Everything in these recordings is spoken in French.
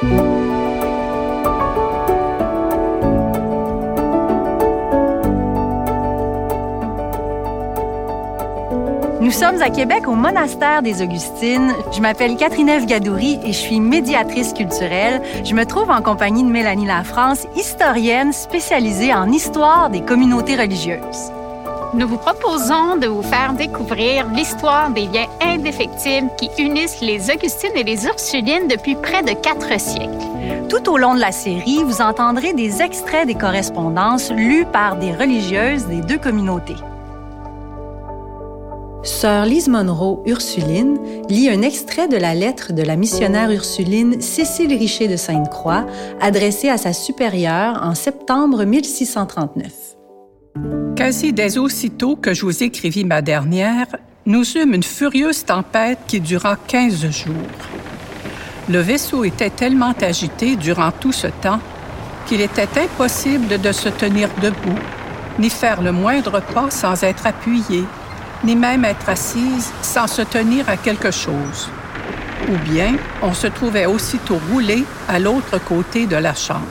Nous sommes à Québec au monastère des Augustines. Je m'appelle Catherine Eve Gadouri et je suis médiatrice culturelle. Je me trouve en compagnie de Mélanie Lafrance, historienne spécialisée en histoire des communautés religieuses. Nous vous proposons de vous faire découvrir l'histoire des liens indéfectibles qui unissent les Augustines et les Ursulines depuis près de quatre siècles. Tout au long de la série, vous entendrez des extraits des correspondances lues par des religieuses des deux communautés. Sœur Lise Monroe, Ursuline, lit un extrait de la lettre de la missionnaire ursuline Cécile Richer de Sainte-Croix, adressée à sa supérieure en septembre 1639. Quasi dès aussitôt que je vous écrivis ma dernière, nous eûmes une furieuse tempête qui dura quinze jours. Le vaisseau était tellement agité durant tout ce temps qu'il était impossible de se tenir debout, ni faire le moindre pas sans être appuyé, ni même être assise sans se tenir à quelque chose. Ou bien on se trouvait aussitôt roulé à l'autre côté de la chambre.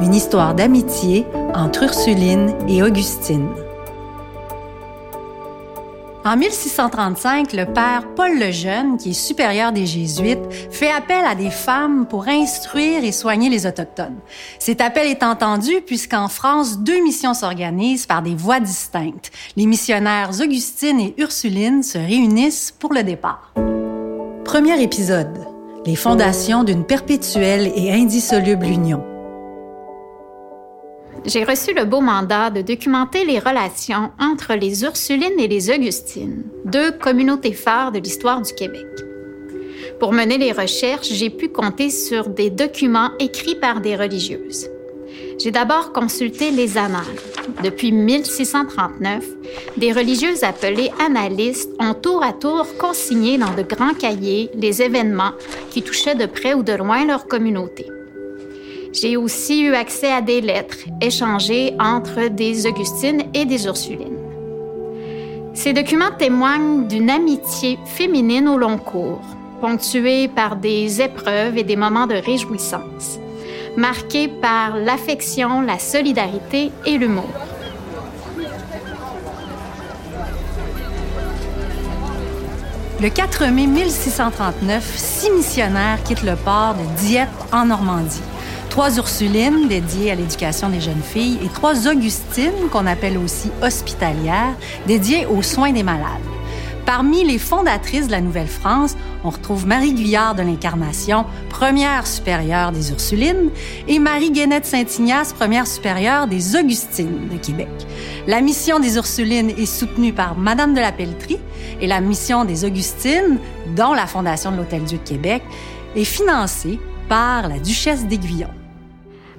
Une histoire d'amitié entre Ursuline et Augustine. En 1635, le père Paul le Jeune, qui est supérieur des Jésuites, fait appel à des femmes pour instruire et soigner les Autochtones. Cet appel est entendu puisqu'en France, deux missions s'organisent par des voies distinctes. Les missionnaires Augustine et Ursuline se réunissent pour le départ. Premier épisode. Les fondations d'une perpétuelle et indissoluble union j'ai reçu le beau mandat de documenter les relations entre les Ursulines et les Augustines, deux communautés phares de l'histoire du Québec. Pour mener les recherches, j'ai pu compter sur des documents écrits par des religieuses. J'ai d'abord consulté les annales. Depuis 1639, des religieuses appelées annalistes ont tour à tour consigné dans de grands cahiers les événements qui touchaient de près ou de loin leur communauté. J'ai aussi eu accès à des lettres échangées entre des Augustines et des Ursulines. Ces documents témoignent d'une amitié féminine au long cours, ponctuée par des épreuves et des moments de réjouissance, marqués par l'affection, la solidarité et l'humour. Le 4 mai 1639, six missionnaires quittent le port de Dieppe en Normandie trois Ursulines dédiées à l'éducation des jeunes filles et trois Augustines, qu'on appelle aussi hospitalières, dédiées aux soins des malades. Parmi les fondatrices de la Nouvelle-France, on retrouve Marie Guyard de l'Incarnation, première supérieure des Ursulines, et Marie Guénette Saint-Ignace, première supérieure des Augustines de Québec. La mission des Ursulines est soutenue par Madame de la Pelletrie et la mission des Augustines, dont la Fondation de l'Hôtel-Dieu de Québec, est financée par la Duchesse d'Aiguillon.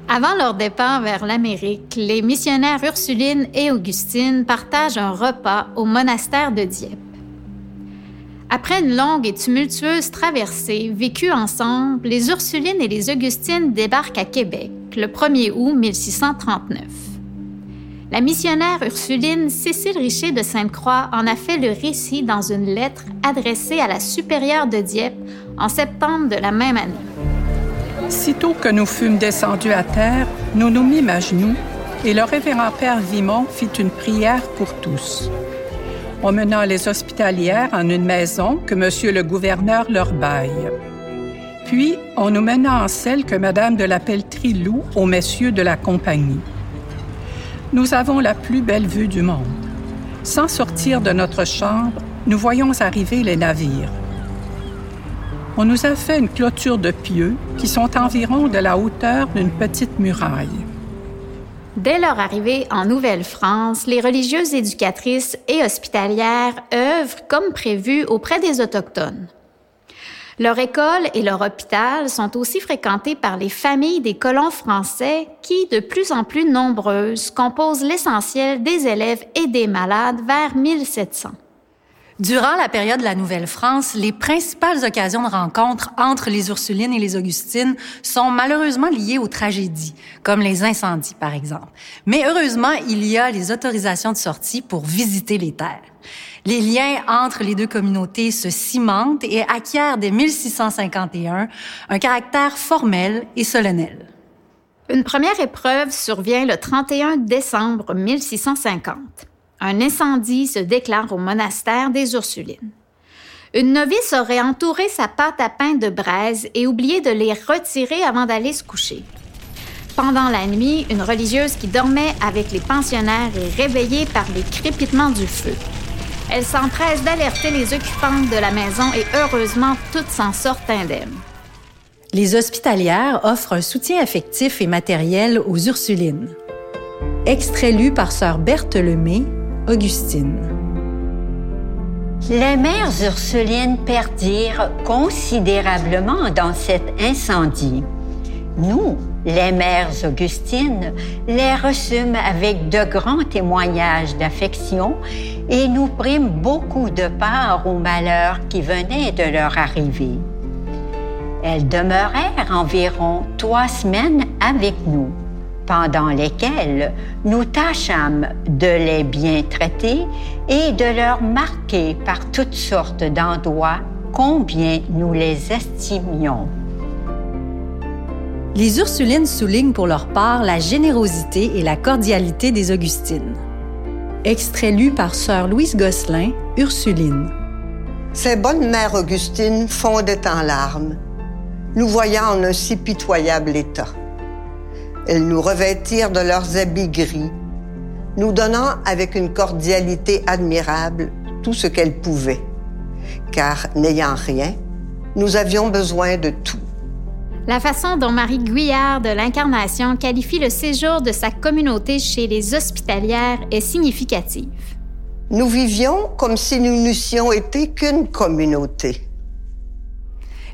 Avant leur départ vers l'Amérique, les missionnaires Ursuline et Augustine partagent un repas au monastère de Dieppe. Après une longue et tumultueuse traversée vécue ensemble, les Ursulines et les Augustines débarquent à Québec le 1er août 1639. La missionnaire Ursuline Cécile Richer de Sainte-Croix en a fait le récit dans une lettre adressée à la supérieure de Dieppe en septembre de la même année. Sitôt que nous fûmes descendus à terre, nous nous mîmes à genoux et le révérend Père Vimon fit une prière pour tous. On mena les hospitalières en une maison que Monsieur le gouverneur leur baille. Puis, on nous mena en celle que Madame de la Pelletrie loue aux messieurs de la compagnie. Nous avons la plus belle vue du monde. Sans sortir de notre chambre, nous voyons arriver les navires on nous a fait une clôture de pieux qui sont environ de la hauteur d'une petite muraille. Dès leur arrivée en Nouvelle-France, les religieuses éducatrices et hospitalières œuvrent comme prévu auprès des Autochtones. Leur école et leur hôpital sont aussi fréquentés par les familles des colons français qui, de plus en plus nombreuses, composent l'essentiel des élèves et des malades vers 1700. Durant la période de la Nouvelle-France, les principales occasions de rencontre entre les Ursulines et les Augustines sont malheureusement liées aux tragédies, comme les incendies, par exemple. Mais heureusement, il y a les autorisations de sortie pour visiter les terres. Les liens entre les deux communautés se cimentent et acquièrent dès 1651 un caractère formel et solennel. Une première épreuve survient le 31 décembre 1650 un incendie se déclare au monastère des Ursulines. Une novice aurait entouré sa pâte à pain de braise et oublié de les retirer avant d'aller se coucher. Pendant la nuit, une religieuse qui dormait avec les pensionnaires est réveillée par les crépitements du feu. Elle s'empresse d'alerter les occupantes de la maison et heureusement, toutes s'en sortent indemnes. Les hospitalières offrent un soutien affectif et matériel aux Ursulines. Extrait lu par sœur Berthe Lemay, Augustine. Les mères Ursulines perdirent considérablement dans cet incendie. Nous, les mères Augustines, les reçûmes avec de grands témoignages d'affection et nous prîmes beaucoup de part au malheur qui venait de leur arriver. Elles demeurèrent environ trois semaines avec nous pendant lesquelles nous tâchâmes de les bien traiter et de leur marquer par toutes sortes d'endroits combien nous les estimions. Les Ursulines soulignent pour leur part la générosité et la cordialité des Augustines. Extrait lu par sœur Louise Gosselin, Ursuline. Ces bonnes mères Augustines fondaient en larmes, nous voyant en un si pitoyable état. Elles nous revêtirent de leurs habits gris, nous donnant avec une cordialité admirable tout ce qu'elles pouvaient. Car n'ayant rien, nous avions besoin de tout. La façon dont Marie Guyard de l'Incarnation qualifie le séjour de sa communauté chez les hospitalières est significative. Nous vivions comme si nous n'eussions été qu'une communauté.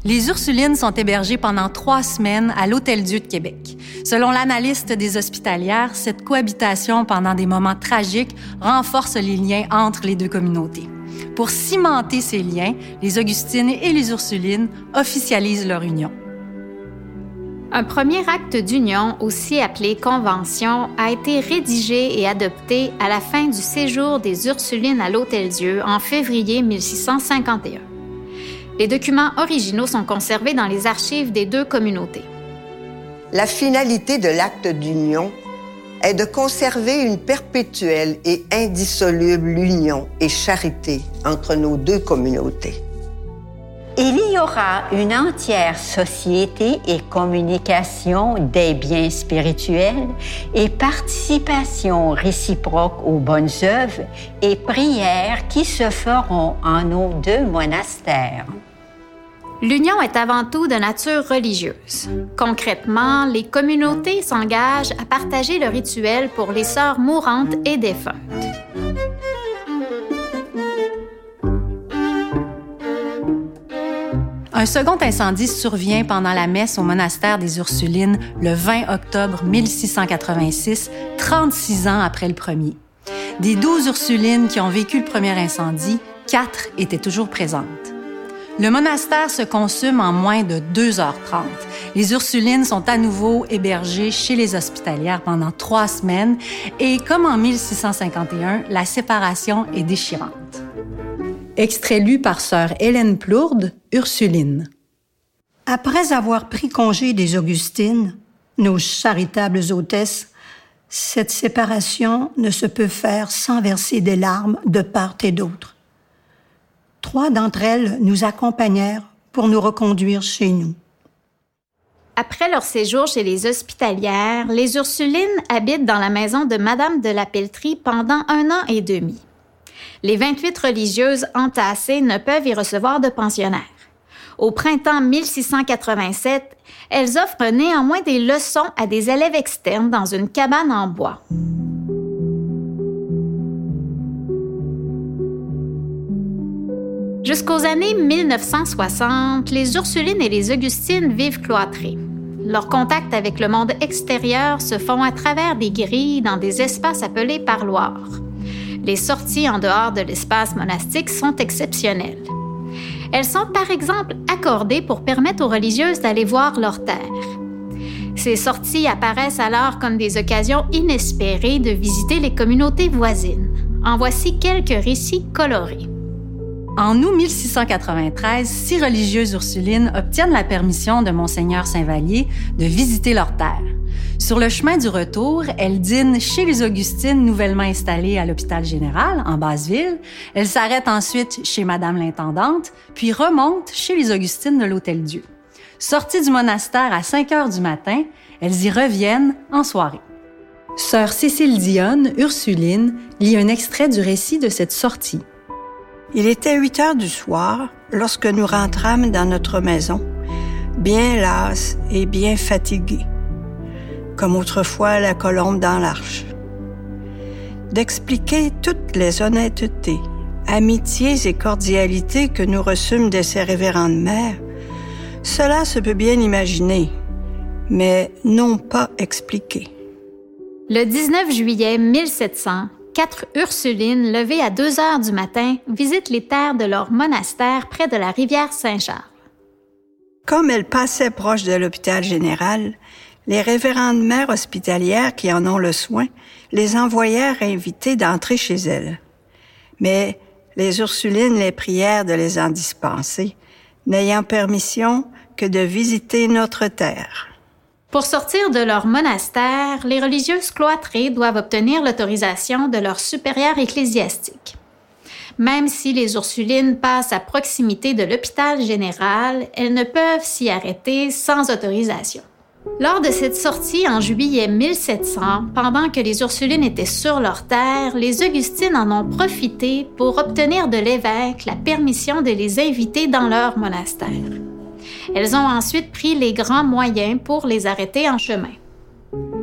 Les Ursulines sont hébergées pendant trois semaines à l'Hôtel-Dieu de Québec. Selon l'analyste des hospitalières, cette cohabitation pendant des moments tragiques renforce les liens entre les deux communautés. Pour cimenter ces liens, les Augustines et les Ursulines officialisent leur union. Un premier acte d'union, aussi appelé convention, a été rédigé et adopté à la fin du séjour des Ursulines à l'Hôtel-Dieu en février 1651. Les documents originaux sont conservés dans les archives des deux communautés. La finalité de l'acte d'union est de conserver une perpétuelle et indissoluble union et charité entre nos deux communautés. Il y aura une entière société et communication des biens spirituels et participation réciproque aux bonnes œuvres et prières qui se feront en nos deux monastères. L'union est avant tout de nature religieuse. Concrètement, les communautés s'engagent à partager le rituel pour les sœurs mourantes et défuntes. Un second incendie survient pendant la messe au monastère des Ursulines le 20 octobre 1686, 36 ans après le premier. Des douze Ursulines qui ont vécu le premier incendie, quatre étaient toujours présentes. Le monastère se consume en moins de 2h30. Les Ursulines sont à nouveau hébergées chez les hospitalières pendant trois semaines et comme en 1651, la séparation est déchirante. Extrait lu par sœur Hélène Plourde, Ursuline. Après avoir pris congé des Augustines, nos charitables hôtesses, cette séparation ne se peut faire sans verser des larmes de part et d'autre. Trois d'entre elles nous accompagnèrent pour nous reconduire chez nous. Après leur séjour chez les hospitalières, les Ursulines habitent dans la maison de Madame de la Pelletrie pendant un an et demi. Les 28 religieuses entassées ne peuvent y recevoir de pensionnaires. Au printemps 1687, elles offrent néanmoins des leçons à des élèves externes dans une cabane en bois. Jusqu'aux années 1960, les Ursulines et les Augustines vivent cloîtrées. Leurs contacts avec le monde extérieur se font à travers des grilles dans des espaces appelés parloirs. Les sorties en dehors de l'espace monastique sont exceptionnelles. Elles sont par exemple accordées pour permettre aux religieuses d'aller voir leur terre. Ces sorties apparaissent alors comme des occasions inespérées de visiter les communautés voisines. En voici quelques récits colorés. En août 1693, six religieuses ursulines obtiennent la permission de Monseigneur Saint-Vallier de visiter leur terre. Sur le chemin du retour, elles dînent chez les Augustines nouvellement installées à l'hôpital général, en Basse-Ville. Elles s'arrêtent ensuite chez Madame l'intendante, puis remontent chez les Augustines de l'Hôtel-Dieu. Sorties du monastère à 5 heures du matin, elles y reviennent en soirée. Sœur Cécile Dionne, Ursuline, lit un extrait du récit de cette sortie. Il était 8 heures du soir lorsque nous rentrâmes dans notre maison, bien lasses et bien fatiguées, comme autrefois la colombe dans l'arche. D'expliquer toutes les honnêtetés, amitiés et cordialités que nous reçûmes de ces révérendes mères, cela se peut bien imaginer, mais non pas expliquer. Le 19 juillet 1700, quatre Ursulines levées à 2 heures du matin visitent les terres de leur monastère près de la rivière Saint-Charles. Comme elles passaient proche de l'hôpital général, les révérendes mères hospitalières qui en ont le soin les envoyèrent inviter d'entrer chez elles. Mais les Ursulines les prièrent de les en dispenser, n'ayant permission que de visiter notre terre. Pour sortir de leur monastère, les religieuses cloîtrées doivent obtenir l'autorisation de leur supérieur ecclésiastique. Même si les Ursulines passent à proximité de l'hôpital général, elles ne peuvent s'y arrêter sans autorisation. Lors de cette sortie en juillet 1700, pendant que les Ursulines étaient sur leur terre, les Augustines en ont profité pour obtenir de l'évêque la permission de les inviter dans leur monastère. Elles ont ensuite pris les grands moyens pour les arrêter en chemin.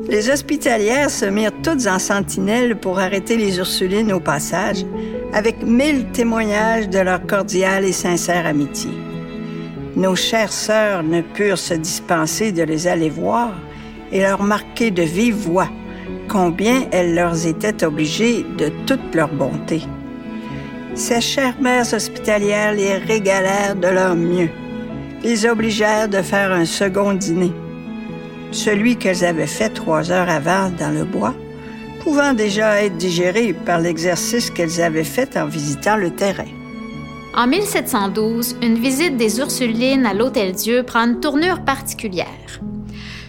Les hospitalières se mirent toutes en sentinelle pour arrêter les Ursulines au passage, avec mille témoignages de leur cordiale et sincère amitié. Nos chères sœurs ne purent se dispenser de les aller voir et leur marquer de vive voix combien elles leur étaient obligées de toute leur bonté. Ces chères mères hospitalières les régalèrent de leur mieux les obligèrent de faire un second dîner, celui qu'elles avaient fait trois heures avant dans le bois, pouvant déjà être digéré par l'exercice qu'elles avaient fait en visitant le terrain. En 1712, une visite des Ursulines à l'Hôtel-Dieu prend une tournure particulière.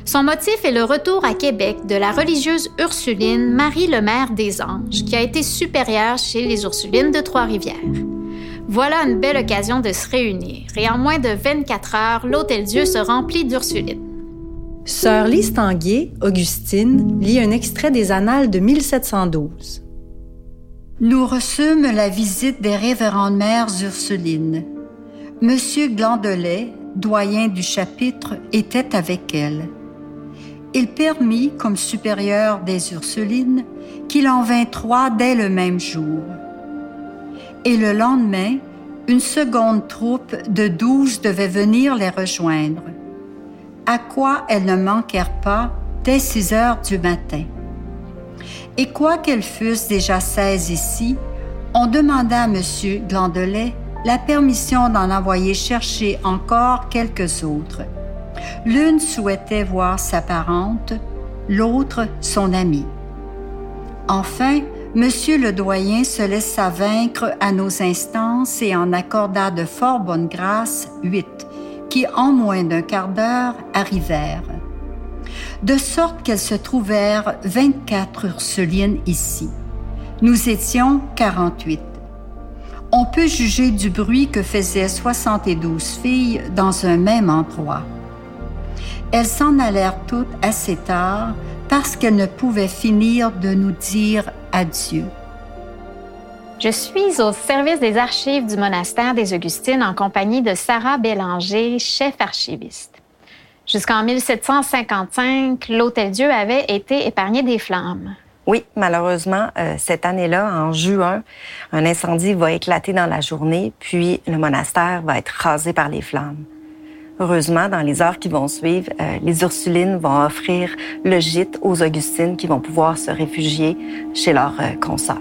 Son motif est le retour à Québec de la religieuse Ursuline Marie le Maire des Anges, qui a été supérieure chez les Ursulines de Trois-Rivières. Voilà une belle occasion de se réunir, et en moins de 24 heures, l'Hôtel-Dieu se remplit d'Ursulines. Sœur Lise Tanguay, Augustine, lit un extrait des Annales de 1712. Nous reçûmes la visite des révérendes mères Ursulines. Monsieur Glandelet, doyen du chapitre, était avec elles. Il permit, comme supérieur des Ursulines, qu'il en vint trois dès le même jour et le lendemain, une seconde troupe de douze devait venir les rejoindre, à quoi elles ne manquèrent pas dès six heures du matin. Et quoiqu'elles fussent déjà seize ici, on demanda à M. Glandelet la permission d'en envoyer chercher encore quelques autres. L'une souhaitait voir sa parente, l'autre son amie. Enfin, Monsieur le doyen se laissa vaincre à nos instances et en accorda de fort bonne grâce huit, qui en moins d'un quart d'heure arrivèrent. De sorte qu'elles se trouvèrent 24 Ursulines ici. Nous étions 48. On peut juger du bruit que faisaient 72 filles dans un même endroit. Elles s'en allèrent toutes assez tard parce qu'elles ne pouvaient finir de nous dire adieu. Je suis au service des archives du monastère des Augustines en compagnie de Sarah Bélanger, chef archiviste. Jusqu'en 1755, l'Hôtel-Dieu avait été épargné des flammes. Oui, malheureusement, euh, cette année-là, en juin, un incendie va éclater dans la journée, puis le monastère va être rasé par les flammes. Heureusement, dans les heures qui vont suivre, euh, les Ursulines vont offrir le gîte aux Augustines qui vont pouvoir se réfugier chez leurs euh, consoeurs.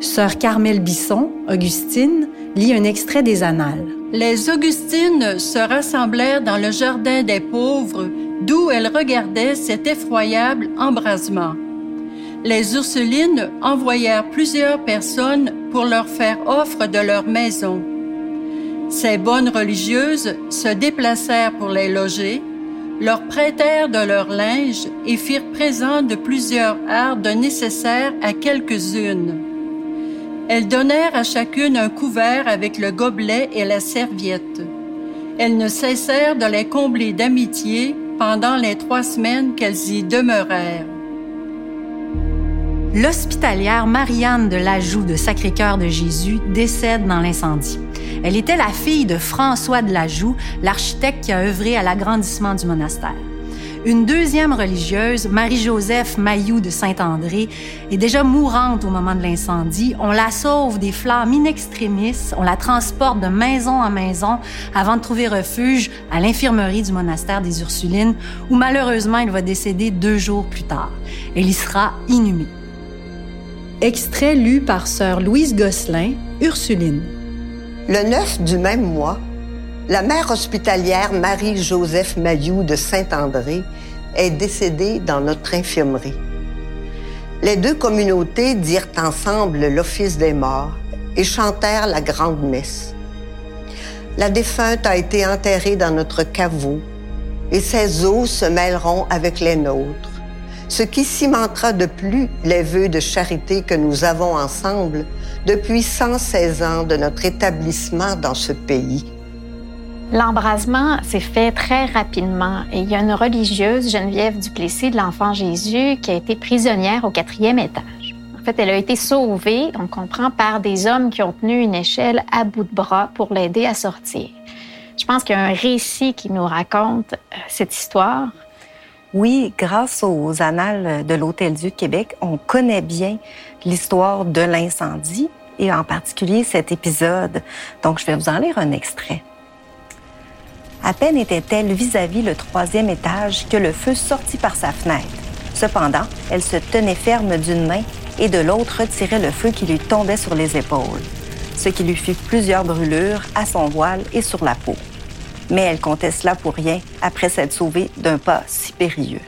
Sœur Carmel Bisson, Augustine, lit un extrait des Annales. Les Augustines se rassemblèrent dans le jardin des pauvres, d'où elles regardaient cet effroyable embrasement. Les Ursulines envoyèrent plusieurs personnes pour leur faire offre de leur maison. Ces bonnes religieuses se déplacèrent pour les loger, leur prêtèrent de leur linge et firent présent de plusieurs hardes nécessaires à quelques-unes. Elles donnèrent à chacune un couvert avec le gobelet et la serviette. Elles ne cessèrent de les combler d'amitié pendant les trois semaines qu'elles y demeurèrent. L'hospitalière Marianne de l'Ajout de Sacré-Cœur de Jésus décède dans l'incendie. Elle était la fille de François de Lajoux, l'architecte qui a œuvré à l'agrandissement du monastère. Une deuxième religieuse, Marie-Joseph Mailloux de Saint-André, est déjà mourante au moment de l'incendie. On la sauve des flammes in extremis, on la transporte de maison en maison avant de trouver refuge à l'infirmerie du monastère des Ursulines, où malheureusement elle va décéder deux jours plus tard. Elle y sera inhumée. Extrait lu par sœur Louise Gosselin, Ursuline. Le 9 du même mois, la mère hospitalière Marie-Joseph Mailloux de Saint-André est décédée dans notre infirmerie. Les deux communautés dirent ensemble l'office des morts et chantèrent la grande messe. La défunte a été enterrée dans notre caveau et ses os se mêleront avec les nôtres, ce qui cimentera de plus les vœux de charité que nous avons ensemble depuis 116 ans de notre établissement dans ce pays. L'embrasement s'est fait très rapidement et il y a une religieuse, Geneviève Duplessis de l'Enfant Jésus, qui a été prisonnière au quatrième étage. En fait, elle a été sauvée, on comprend, par des hommes qui ont tenu une échelle à bout de bras pour l'aider à sortir. Je pense qu'il y a un récit qui nous raconte euh, cette histoire. Oui, grâce aux annales de l'Hôtel-Dieu de Québec, on connaît bien l'histoire de l'incendie et en particulier cet épisode. Donc, je vais vous en lire un extrait. À peine était-elle vis-à-vis le troisième étage que le feu sortit par sa fenêtre. Cependant, elle se tenait ferme d'une main et de l'autre retirait le feu qui lui tombait sur les épaules, ce qui lui fit plusieurs brûlures à son voile et sur la peau. Mais elle comptait cela pour rien après s'être sauvée d'un pas si périlleux.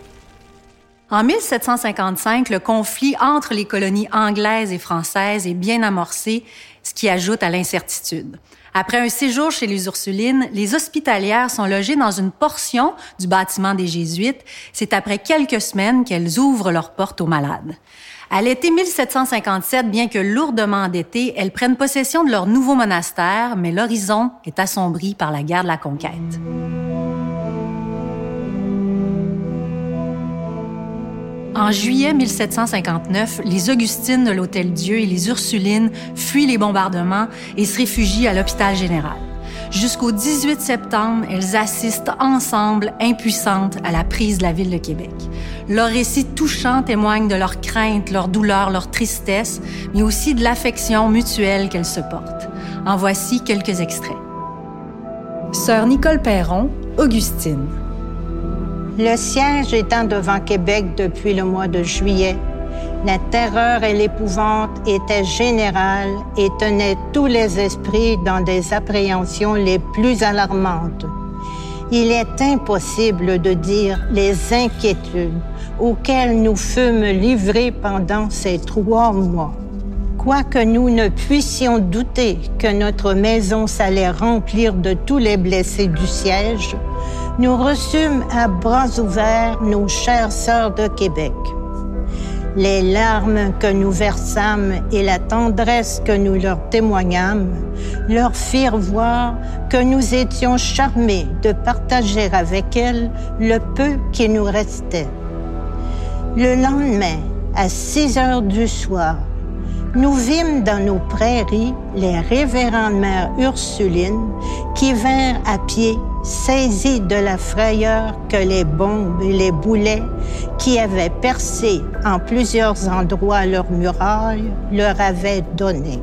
En 1755, le conflit entre les colonies anglaises et françaises est bien amorcé, ce qui ajoute à l'incertitude. Après un séjour chez les Ursulines, les hospitalières sont logées dans une portion du bâtiment des Jésuites. C'est après quelques semaines qu'elles ouvrent leurs portes aux malades. À l'été 1757, bien que lourdement endettées, elles prennent possession de leur nouveau monastère, mais l'horizon est assombri par la guerre de la conquête. En juillet 1759, les Augustines de l'Hôtel-Dieu et les Ursulines fuient les bombardements et se réfugient à l'hôpital général. Jusqu'au 18 septembre, elles assistent ensemble, impuissantes, à la prise de la ville de Québec. Leurs récits touchants témoignent de leur crainte, leur douleur, leur tristesse, mais aussi de l'affection mutuelle qu'elles se portent. En voici quelques extraits. Sœur Nicole Perron, Augustine. Le siège étant devant Québec depuis le mois de juillet, la terreur et l'épouvante étaient générales et tenaient tous les esprits dans des appréhensions les plus alarmantes. Il est impossible de dire les inquiétudes auxquelles nous fûmes livrés pendant ces trois mois. Quoique nous ne puissions douter que notre maison s'allait remplir de tous les blessés du siège, nous reçûmes à bras ouverts nos chères sœurs de Québec. Les larmes que nous versâmes et la tendresse que nous leur témoignâmes leur firent voir que nous étions charmés de partager avec elles le peu qui nous restait. Le lendemain, à 6 heures du soir, nous vîmes dans nos prairies les révérendes mères Ursulines qui vinrent à pied saisis de la frayeur que les bombes et les boulets qui avaient percé en plusieurs endroits leurs murailles leur avaient donné.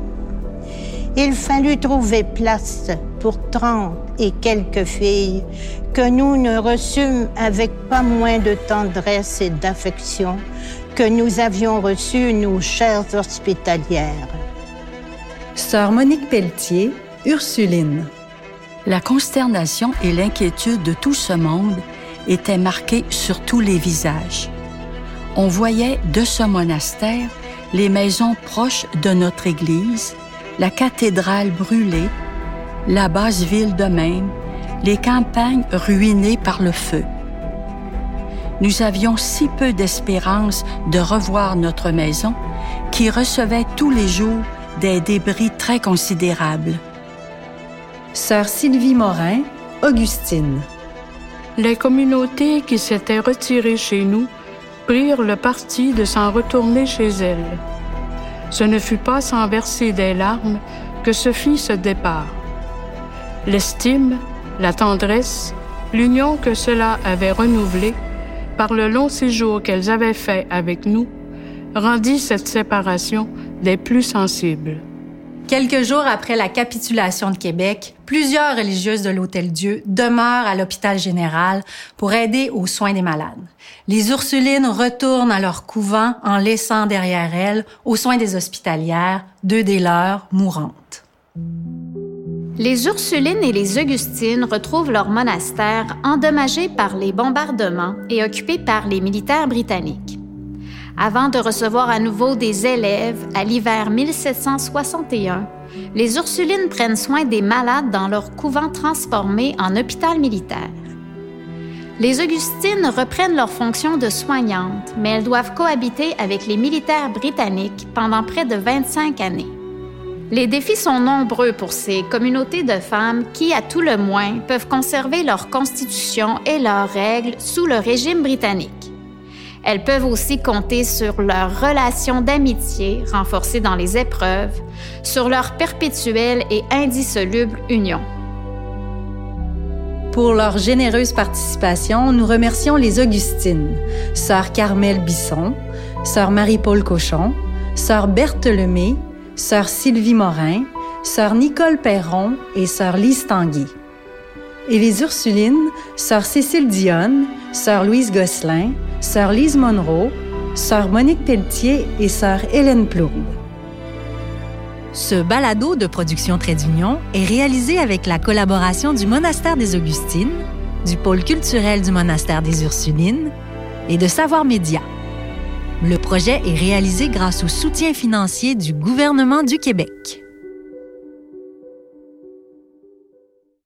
Il fallut trouver place pour trente et quelques filles que nous ne reçûmes avec pas moins de tendresse et d'affection que nous avions reçu nos chères hospitalières. Sœur Monique Pelletier, Ursuline. La consternation et l'inquiétude de tout ce monde étaient marquées sur tous les visages. On voyait de ce monastère les maisons proches de notre église, la cathédrale brûlée, la basse ville de même, les campagnes ruinées par le feu. Nous avions si peu d'espérance de revoir notre maison qui recevait tous les jours des débris très considérables. Sœur Sylvie Morin, Augustine. Les communautés qui s'étaient retirées chez nous prirent le parti de s'en retourner chez elles. Ce ne fut pas sans verser des larmes que se fit ce départ. L'estime, la tendresse, l'union que cela avait renouvelée par le long séjour qu'elles avaient fait avec nous, rendit cette séparation des plus sensibles. Quelques jours après la capitulation de Québec, plusieurs religieuses de l'Hôtel-Dieu demeurent à l'hôpital général pour aider aux soins des malades. Les Ursulines retournent à leur couvent en laissant derrière elles, aux soins des hospitalières, deux des leurs mourantes. Les Ursulines et les Augustines retrouvent leur monastère endommagé par les bombardements et occupé par les militaires britanniques. Avant de recevoir à nouveau des élèves à l'hiver 1761, les Ursulines prennent soin des malades dans leur couvent transformé en hôpital militaire. Les Augustines reprennent leur fonction de soignantes, mais elles doivent cohabiter avec les militaires britanniques pendant près de 25 années. Les défis sont nombreux pour ces communautés de femmes qui, à tout le moins, peuvent conserver leur constitution et leurs règles sous le régime britannique. Elles peuvent aussi compter sur leurs relations d'amitié renforcées dans les épreuves, sur leur perpétuelle et indissoluble union. Pour leur généreuse participation, nous remercions les Augustines, sœur Carmel Bisson, sœur Marie-Paul Cochon, sœur Berthe Lemay, sœur Sylvie Morin, sœur Nicole Perron et sœur Lise Tanguy. Et les Ursulines, sœur Cécile Dionne, sœur Louise Gosselin, sœur Lise Monroe, sœur Monique Pelletier et sœur Hélène Plourde. Ce balado de production Trait d'Union est réalisé avec la collaboration du Monastère des Augustines, du pôle culturel du Monastère des Ursulines et de Savoir Média. Le projet est réalisé grâce au soutien financier du gouvernement du Québec.